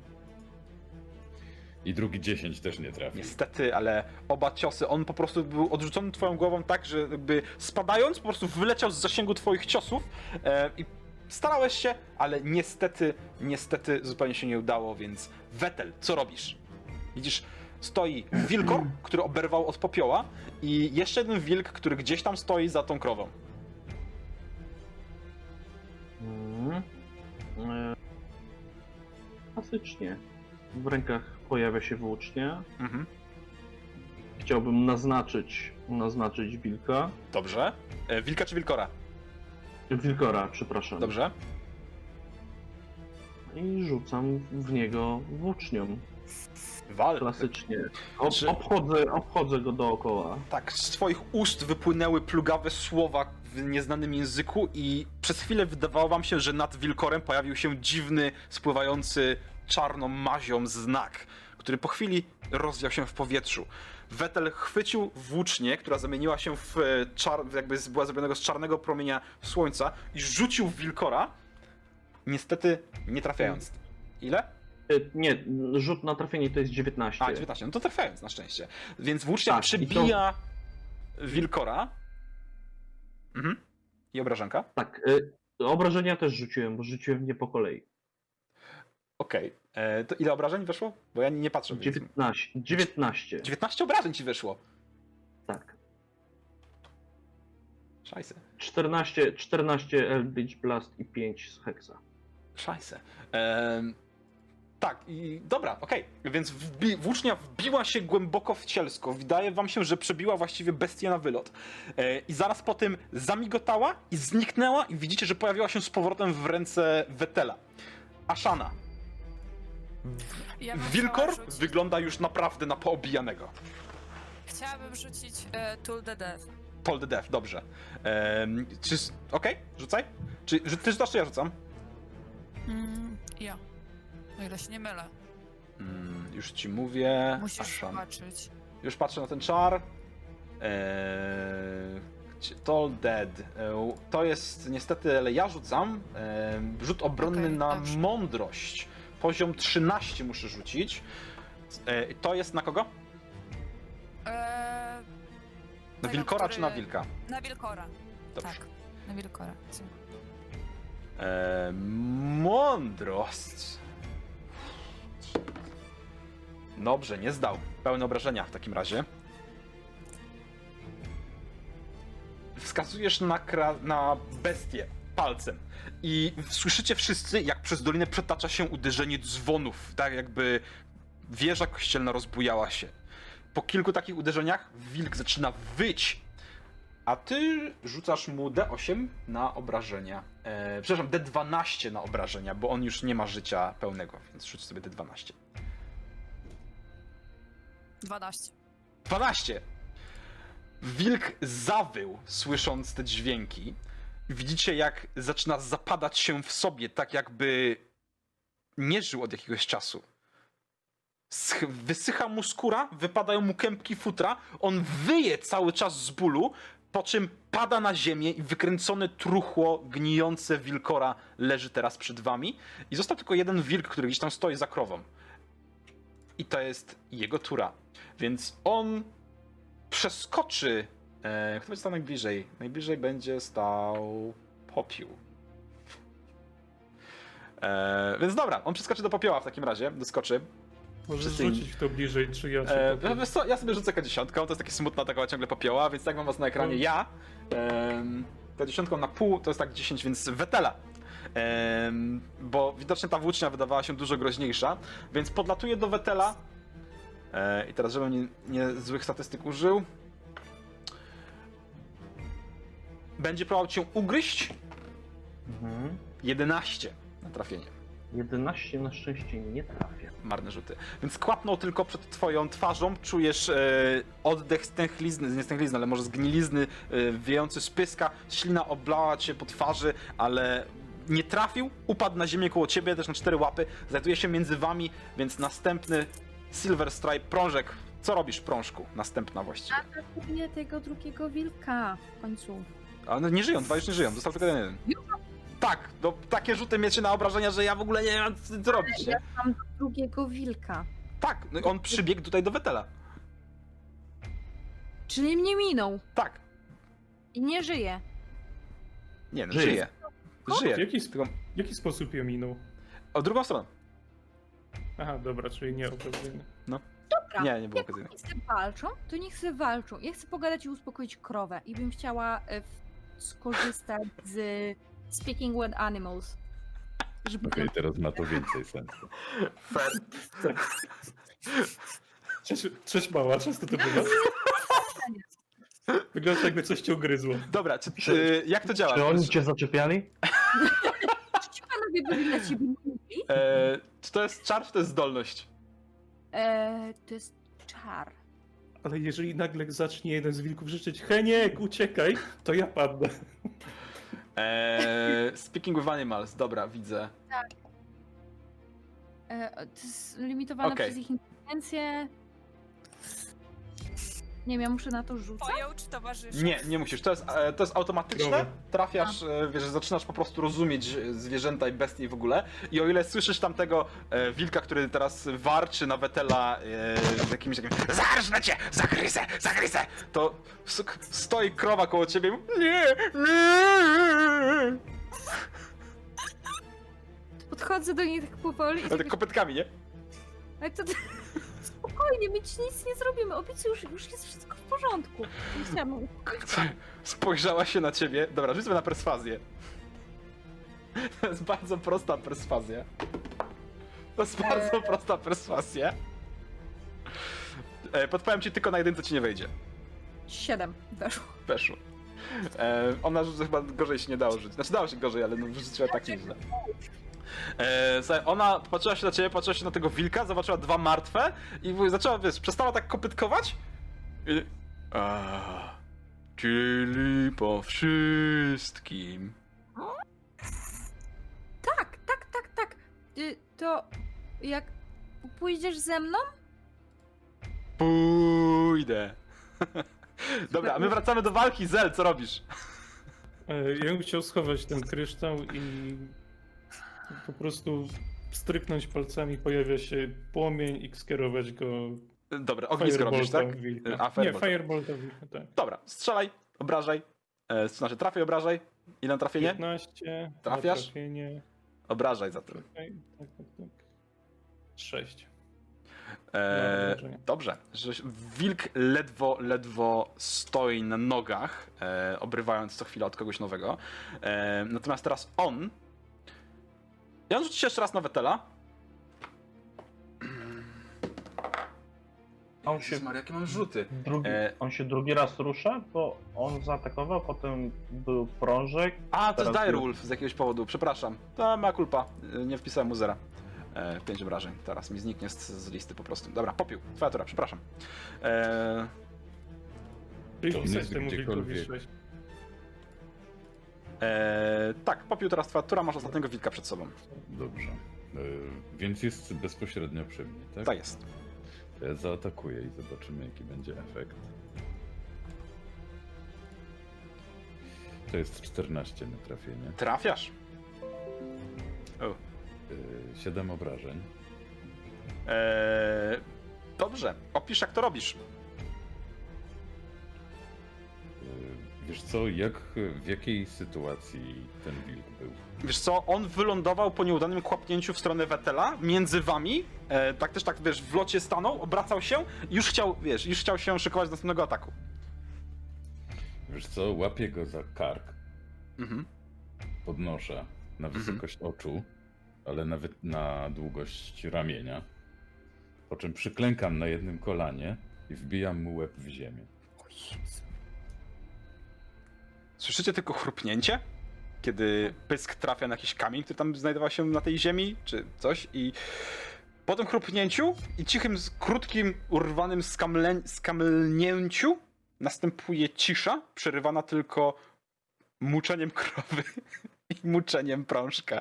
I drugi 10 też nie trafił. niestety, ale oba ciosy, on po prostu był odrzucony twoją głową tak, że jakby spadając, po prostu wyleciał z zasięgu twoich ciosów e, i starałeś się, ale niestety, niestety zupełnie się nie udało, więc Wetel, co robisz? Widzisz, stoi wilkor, który oberwał od popioła i jeszcze jeden wilk, który gdzieś tam stoi za tą krową. E, Klasycznie. W rękach pojawia się włócznia. Mhm. chciałbym naznaczyć, naznaczyć wilka. Dobrze. E, wilka czy wilkora? Wilkora, przepraszam. Dobrze. I rzucam w niego włócznią. Wal. Klasycznie. Ob, Czy- obchodzę, obchodzę go dookoła. Tak, z twoich ust wypłynęły plugawe słowa w nieznanym języku i przez chwilę wydawało wam się, że nad wilkorem pojawił się dziwny, spływający czarną mazią znak, który po chwili rozwiał się w powietrzu. Wetel chwycił włócznię, która zamieniła się w e, czar... jakby z- była zrobionego z czarnego promienia słońca i rzucił w wilkora, niestety nie trafiając. Ile? Nie, rzut na trafienie to jest 19. A, 19. No to trafiając na szczęście. Więc włócznia Tak, i to- przybija wilkora. Mhm. I obrażanka. Tak, e, obrażenia też rzuciłem, bo rzuciłem nie po kolei. Okej. E, To ile obrażeń wyszło? Bo ja nie, patrzę. Więc... 19. 19. 19 obrażeń ci wyszło. Tak. Szajse. 14, 14 Eldritch Blast i 5 z Hexa. Szajse. Em, tak, i dobra, okej. Więc wbi- włócznia wbiła się głęboko w cielsko. Wydaje wam się, że przebiła właściwie bestię na wylot. E, I zaraz po tym zamigotała i zniknęła i widzicie, że pojawiła się z powrotem w ręce Wetela. Ashana. Ja Wilkor rzucić- wygląda już naprawdę na poobijanego. Chciałabym rzucić e, Tool the Death. Paul the Death, dobrze. Em, czy... Okej, rzucaj. Czy rzucasz, czy ja rzucam? Mm, ja. O ile się nie mylę. Mm, już ci mówię. Musisz zobaczyć. Już patrzę na ten czar. Eee, Dead. Eee, to jest niestety, ale ja rzucam. Eee, rzut obronny Okej, na dobrze. mądrość. Poziom 13 muszę rzucić. Eee, to jest na kogo? E, Na wilkora który- czy na wilka? na Wilkora. Dobrze. Tak, na Wilkora. Eee, mądrość. Dobrze, nie zdał. Pełne obrażenia w takim razie. Wskazujesz na, na bestię palcem i słyszycie wszyscy, jak przez dolinę przetacza się uderzenie dzwonów, tak jakby wieża kościelna rozbujała się. Po kilku takich uderzeniach wilk zaczyna wyć, a ty rzucasz mu D8 na obrażenia. E, przepraszam, D12 na obrażenia, bo on już nie ma życia pełnego, więc rzuć sobie D12. 12. 12! Wilk zawył, słysząc te dźwięki. Widzicie, jak zaczyna zapadać się w sobie, tak jakby nie żył od jakiegoś czasu. Sch- wysycha mu skóra, wypadają mu kępki futra, on wyje cały czas z bólu, po czym pada na ziemię i wykręcone truchło gnijące wilkora leży teraz przed wami. I został tylko jeden wilk, który gdzieś tam stoi za krową. I to jest jego tura. Więc on przeskoczy. E, kto będzie stał najbliżej? Najbliżej będzie stał popiół. E, więc dobra, on przeskoczy do popioła w takim razie, doskoczy. Możesz Wszyscy rzucić kto bliżej, czy ja, E, co, ja sobie rzucę K10, to jest takie smutna taka ciągle popioła, więc tak mam was na ekranie ja. Ta dziesiątką na pół to jest tak 10, więc Wetela. Em, bo widocznie ta włócznia wydawała się dużo groźniejsza, więc podlatuje do Wetela. E, I teraz, żebym nie, nie złych statystyk użył. Będzie próbował cię ugryźć. Mhm. 11 na trafienie. 11 na szczęście nie trafia. marne rzuty. Więc kłapnął tylko przed twoją twarzą, czujesz e, oddech stęchlizny, nie stęchlizny, ale może zgnilizny e, wiejący z pyska, ślina oblała cię po twarzy, ale nie trafił, upadł na ziemię koło ciebie, też na cztery łapy, znajduje się między wami, więc następny Silver Stripe, prążek. Co robisz, prążku? Następna właściwie. Atakuję tego drugiego wilka w końcu. A one nie żyją, dwa już nie żyją, został tylko jeden. Tak, no takie rzuty miecie na obrażenia, że ja w ogóle nie wiem co- co robić, nie? Mam drugiego wilka. Tak, no, on przybiegł tutaj do Wetela. Czyli mnie minął Tak, i nie żyje. nie no, Żyje. żyje. W jaki, sp- w jaki sposób ją minął? o drugą stronę. Aha, dobra, czyli nie okazyjny. Dobra. Nie, nie było Jak okazyjne. oni sobie walczą, to niech sobie walczą. Ja chcę pogadać i uspokoić krowę i bym chciała e, w- skorzystać z Speaking with Animals. Żeby Okej, teraz ma to więcej sensu. Fair. Cześć, cześć mała, często to bywa. Wygląda jakby coś cię ugryzło. Dobra, czy, czy, jak to działa? Czy oni cię zaczepiali? Ci panowie byli dla ciebie mili. E, czy to jest czar, czy to jest zdolność? Eee, to jest czar. Ale jeżeli nagle zacznie jeden z wilków krzyczeć Heniek, uciekaj, to ja padnę. E, speaking with animals, dobra, widzę. Eee, to jest limitowane Okej. przez ich inteligencję. Nie wiem, ja muszę na to rzucać. Pojął czy towarzyszy? Nie, nie musisz, to jest, e, to jest automatyczne. Dobra. Trafiasz, e, wiesz, zaczynasz po prostu rozumieć e, zwierzęta i bestie w ogóle. I o ile słyszysz tamtego e, wilka, który teraz warczy na wetela e, z jakimś takim Zarżnę cię! Zagryzę! Zagryzę! To s- stoi krowa koło ciebie i mówi, Nie! Nie! Podchodzę do niej tak powoli i Ale tak tak, kopytkami, nie? ale to... Spokojnie, my ci nic nie zrobimy. Obiecuję, już, już jest wszystko w porządku. Nie chciałam... Spojrzała się na ciebie. Dobra, rzuć sobie na perswazję. To jest bardzo prosta perswazja. To jest bardzo prosta perswazja. E, podpowiem ci tylko na jeden, co ci nie wejdzie. Siedem weszło. Weszło. E, ona rzuca chyba gorzej się nie dało rzucić. Znaczy dało się gorzej, ale no rzuciła tak nieźle. E, słuchaj, ona patrzyła się na ciebie, patrzyła się na tego wilka, zobaczyła dwa martwe i zaczęła, wiesz, przestała tak kopytkować. I... A, czyli po wszystkim. Tak, tak, tak, tak. Y, To jak pójdziesz ze mną? Pójdę. Dobra, a my wracamy do walki. Zel, co robisz? E, Ja bym chciał schować ten kryształ i po prostu stryknąć palcami, pojawia się płomień i skierować go Dobra, ognisko robisz, tak? Wilka. A, Nie, Firebolt. Firebolta wilka, tak. Dobra, strzelaj, obrażaj. E, znaczy, trafiaj, obrażaj. Ile na trafienie? 15, na Trafiasz? trafienie. Obrażaj za tym. Czekaj, tak, tak, tak. 6. E, dobrze. Wilk ledwo, ledwo stoi na nogach, e, obrywając co chwilę od kogoś nowego. E, natomiast teraz on. Ja rzuci się jeszcze raz na Wetela. On się, Maria, jakie mam rzuty. drugi, E. on się drugi raz rusza, bo on zaatakował, potem był prążek. A, to jest Direwolf z jakiegoś powodu, przepraszam. To ma kulpa, y, nie wpisałem mu zera. E, pięć obrażeń, teraz mi zniknie z, z listy po prostu. Dobra, popiół, twoja tura, przepraszam. E, Czyli pisać gdziekolwiek. 6. e, tak, popiół teraz twoja tura, masz ostatniego wilka przed sobą. Dobrze. E, Więc jest bezpośrednio przy mnie, tak? Tak jest. To ja zaatakuję i zobaczymy, jaki będzie efekt. To jest 14 na trafienie. Trafiasz. O. 7 obrażeń. E, dobrze, opisz jak to robisz. Wiesz co, jak, w jakiej sytuacji ten wilk był? Wiesz co, on wylądował po nieudanym kłapnięciu w stronę Wetela, między wami, e, tak też tak, wiesz, w locie stanął, obracał się już chciał, wiesz, już chciał się szykować do następnego ataku. Wiesz co, łapię go za kark, Mhm. podnoszę na wysokość oczu, ale nawet na długość ramienia. Po czym przyklękam na jednym kolanie i wbijam mu łeb w ziemię. Słyszycie tylko chrupnięcie, kiedy pysk trafia na jakiś kamień, który tam znajdował się na tej ziemi, czy coś i po tym chrupnięciu i cichym, krótkim, urwanym skamle, skamlnięciu następuje cisza, przerywana tylko muczeniem krowy i muczeniem prążka,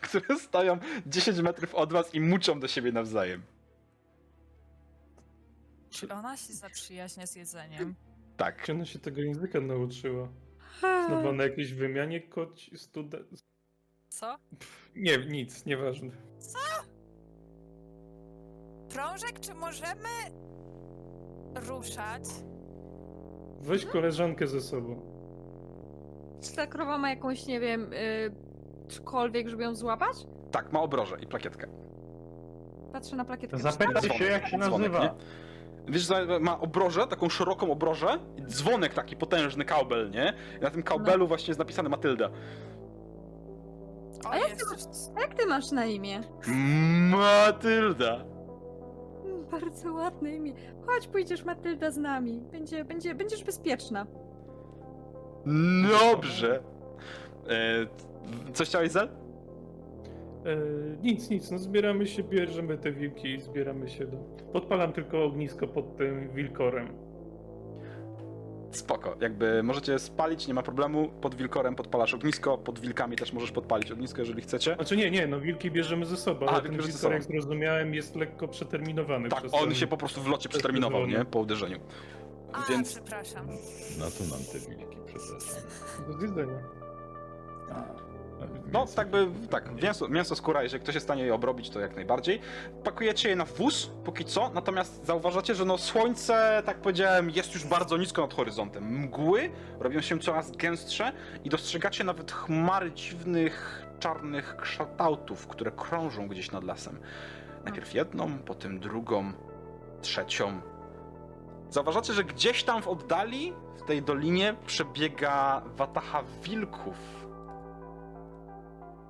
które stoją 10 metrów od was i muczą do siebie nawzajem. Czy ona się zaprzyjaźnia z jedzeniem? Tak. Czy ona się tego języka nauczyła? Znowu na jakiejś wymianie koć student... Co? Nie, nic, nieważne. Prążek, czy możemy ruszać? Weź koleżankę ze sobą. Czy ta krowa ma jakąś, nie wiem, y, cokolwiek, żeby ją złapać? Tak, ma obroże i plakietkę. Patrzę na plakietkę. Zapytaj Dzwonek, się, jak się dzwonek, nazywa. Wiesz, że ma obrożę, taką szeroką obrożę, i dzwonek taki potężny, kaubel, nie? I na tym kaubelu właśnie jest napisane Matylda. A jak ty. A jak ty masz na imię? Matylda! bardzo ładne imię. Chodź, pójdziesz Matylda z nami. Będzie, będzie, będziesz bezpieczna. Dobrze. E, coś chciałeś, Zel? E, nic, nic, no zbieramy się, bierzemy te wilki i zbieramy się do... Podpalam tylko ognisko pod tym wilkorem. Spoko, jakby możecie spalić, nie ma problemu. Pod wilkorem podpalasz ognisko, pod wilkami też możesz podpalić ognisko, jeżeli chcecie. Znaczy nie, nie, no wilki bierzemy ze sobą, A, ten wilkor, jak zrozumiałem, jest lekko przeterminowany. Tak, przez on ten- się po prostu w locie przeterminował, nie? Po uderzeniu. A, Więc przepraszam. Na to nam te wilki, przepraszam. Do zjedzenia. A, No, tak by, tak, mięso, mięso, skóra, jeżeli ktoś jest w stanie je obrobić, to jak najbardziej. Pakujecie je na wóz, póki co, natomiast zauważacie, że no słońce, tak powiedziałem, jest już bardzo nisko nad horyzontem. Mgły robią się coraz gęstsze i dostrzegacie nawet chmary dziwnych, czarnych kształtów, które krążą gdzieś nad lasem. Najpierw jedną, potem drugą, trzecią. Zauważacie, że gdzieś tam w oddali, w tej dolinie, przebiega wataha wilków.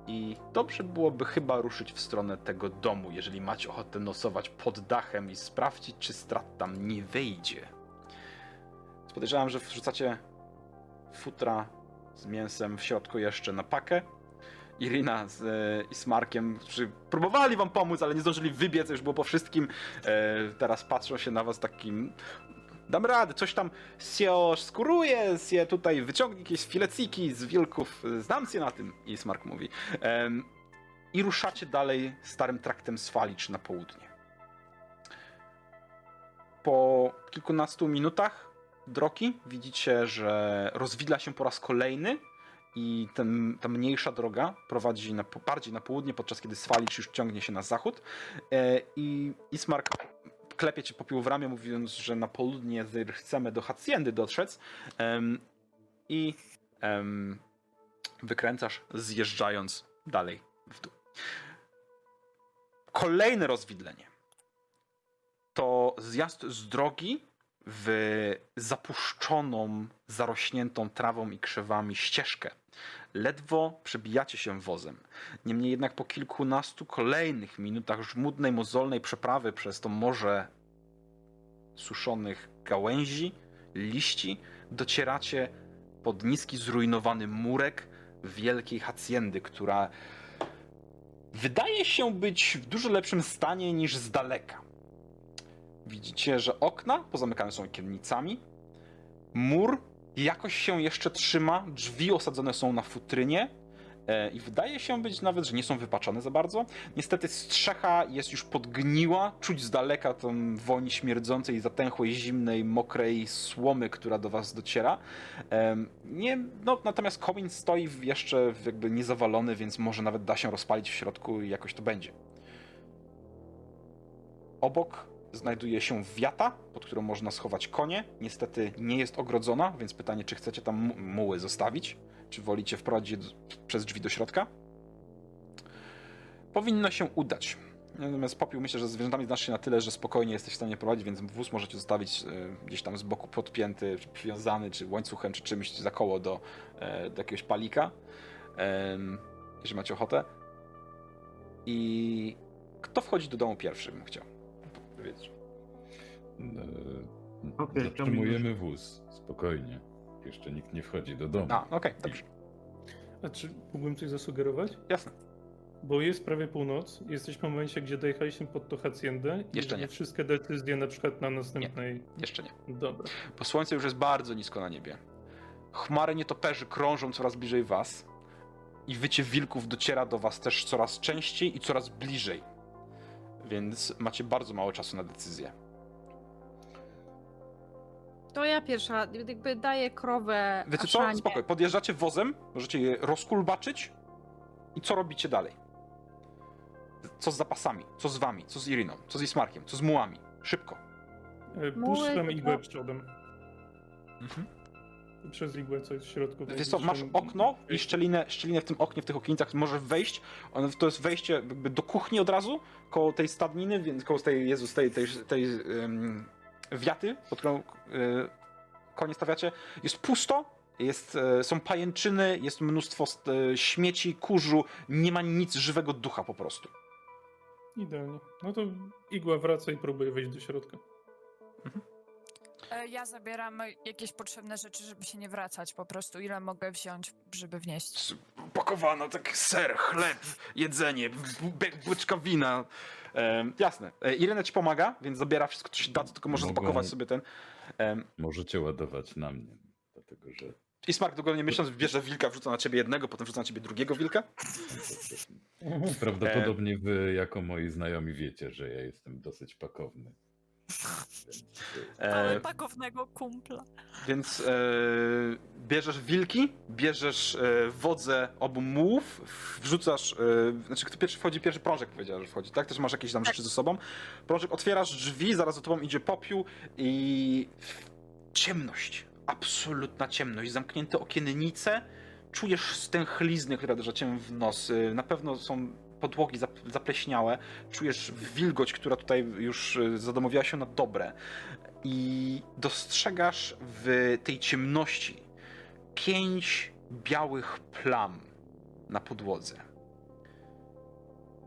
I dobrze byłoby chyba ruszyć w stronę tego domu, jeżeli macie ochotę nosować pod dachem i sprawdzić, czy strat tam nie wejdzie. Podejrzewam, że wrzucacie futra z mięsem w środku jeszcze na pakę. Irina z, e, i z Markiem, którzy próbowali wam pomóc, ale nie zdążyli wybiec, już było po wszystkim. E, teraz patrzą się na was takim dam radę, coś tam się skóruje, się tutaj wyciągnie jakieś fileciki z wilków, znam się na tym, i Smark mówi. I ruszacie dalej starym traktem Swalicz na południe. Po kilkunastu minutach drogi widzicie, że rozwidla się po raz kolejny i ten, ta mniejsza droga prowadzi na, bardziej na południe, podczas kiedy Swalicz już ciągnie się na zachód. E, I Ismark klepie cię popiół w ramię, mówiąc, że na południe chcemy do Haciendy dotrzec em, i em, wykręcasz, zjeżdżając dalej w dół. Kolejne rozwidlenie to zjazd z drogi w zapuszczoną, zarośniętą trawą i krzewami ścieżkę. Ledwo przebijacie się wozem. Niemniej jednak po kilkunastu kolejnych minutach żmudnej, mozolnej przeprawy przez to morze suszonych gałęzi, liści, docieracie pod niski, zrujnowany murek wielkiej haciendy, która wydaje się być w dużo lepszym stanie niż z daleka. Widzicie, że okna pozamykane są okiennicami, mur jakoś się jeszcze trzyma, drzwi osadzone są na futrynie e, i wydaje się być nawet, że nie są wypaczone za bardzo. Niestety strzecha jest już podgniła, czuć z daleka tą woń śmierdzącej, zatęchłej, zimnej, mokrej słomy, która do was dociera. Em, Nie, no, natomiast komin stoi jeszcze jakby niezawalony, więc może nawet da się rozpalić w środku i jakoś to będzie. Obok znajduje się wiata, pod którą można schować konie. Niestety nie jest ogrodzona, więc pytanie, czy chcecie tam mu- muły zostawić, czy wolicie wprowadzić je przez drzwi do środka. Powinno się udać. Natomiast popiół myślę, że z zwierzętami znasz się na tyle, że spokojnie jesteś w stanie prowadzić, więc wóz możecie zostawić e, gdzieś tam z boku podpięty, czy przywiązany, czy łańcuchem, czy czymś za koło do, e, do jakiegoś palika, jeżeli macie ochotę. I kto wchodzi do domu pierwszy, bym chciał powiedzieć. E, Okej, Zatrzymujemy wóz, spokojnie. Jeszcze nikt nie wchodzi do domu. A, okej, dobrze. A czy mógłbym coś zasugerować? Jasne. Bo jest prawie północ, jesteśmy w momencie, gdzie dojechaliśmy pod tą haciendę i Jeszcze nie. wszystkie decyzje na przykład na następnej... Jeszcze nie. Dobra. Bo słońce już jest bardzo nisko na niebie. Chmary nietoperzy krążą coraz bliżej was i wycie wilków dociera do was też coraz częściej i coraz bliżej. Więc macie bardzo mało czasu na decyzję. To ja pierwsza, jakby daję krowę Wiecie co? Aszanie. Spokoj, podjeżdżacie wozem, możecie je rozkulbaczyć i co robicie dalej? Co z zapasami? Co z wami? Co z Iriną? Co z Ismarkiem? Co z mułami? Szybko. E, Muły, Puszczam igłę przodem. Mhm. Przez igłę, co jest w środku. Wiesz co, masz okno i szczelinę, szczelinę w tym oknie, w tych okienicach możesz wejść. To jest wejście jakby do kuchni od razu, koło tej stadniny, więc koło tej, Jezus, tej, tej, tej em, wiaty, pod którą e, konie stawiacie. Jest pusto, jest, e, są pajęczyny, jest mnóstwo st- e, śmieci, kurzu, nie ma nic żywego ducha po prostu. Idealnie. No to igła wraca i próbuje wejść do środka. E, Ja zabieram jakieś potrzebne rzeczy, żeby się nie wracać po prostu. Ile mogę wziąć, żeby wnieść? Pakowano tak ser, chleb, jedzenie, beczka wina. Em, jasne. E, Irena ci pomaga, więc zabiera wszystko, co się da, tylko może Mogą- zapakować sobie ten. Możecie ładować na mnie, dlatego że I Smark długo nie myśląc, bierze wilka, wrzuca na ciebie jednego, potem wrzuca na ciebie drugiego wilka. prawdopodobnie wy jako moi znajomi wiecie, że ja jestem dosyć pakowny. Ale E, pakownego kumpla. Więc e, bierzesz wilki, bierzesz e, wodze obu mułów, wrzucasz, e, znaczy kto pierwszy wchodzi, pierwszy prążek powiedział, że wchodzi, tak? Też masz jakieś tam rzeczy ze sobą. Prążek, otwierasz drzwi, zaraz za tobą idzie popiół i ciemność, absolutna ciemność, zamknięte okiennice, czujesz stęchlizny, które uderza cię w nos, E, na pewno są podłogi zap- zapleśniałe, czujesz wilgoć, która tutaj już e, zadomowiła się na dobre i dostrzegasz w tej ciemności pięć białych plam na podłodze.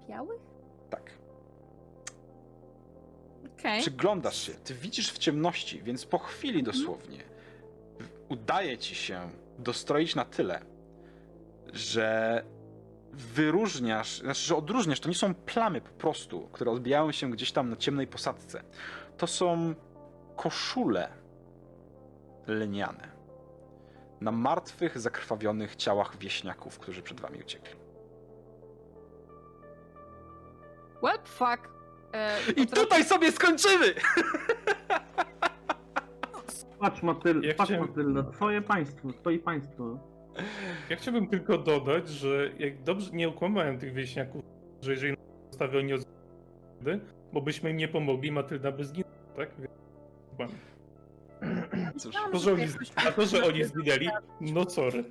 Białych? Tak. Okej. Przyglądasz się, ty widzisz w ciemności, więc po chwili dosłownie udaje ci się dostroić na tyle, że wyróżniasz, znaczy, że odróżniasz, to nie są plamy po prostu, które odbijają się gdzieś tam na ciemnej posadce. To są koszule lniane na martwych, zakrwawionych ciałach wieśniaków, którzy przed wami uciekli. What fuck? E, I tutaj sobie skończymy! Patrz Matyl, Ja patrz chciałem- Matylda, twoje państwo, twoje państwo. Ja chciałbym tylko dodać, że jak dobrze nie okłamałem tych wieśniaków, że jeżeli zostawią nie bo byśmy im nie pomogli, Matylda by zginęła, tak? Więc-. Cóż, To, że oni, a to, że oni zginęli, no sorry.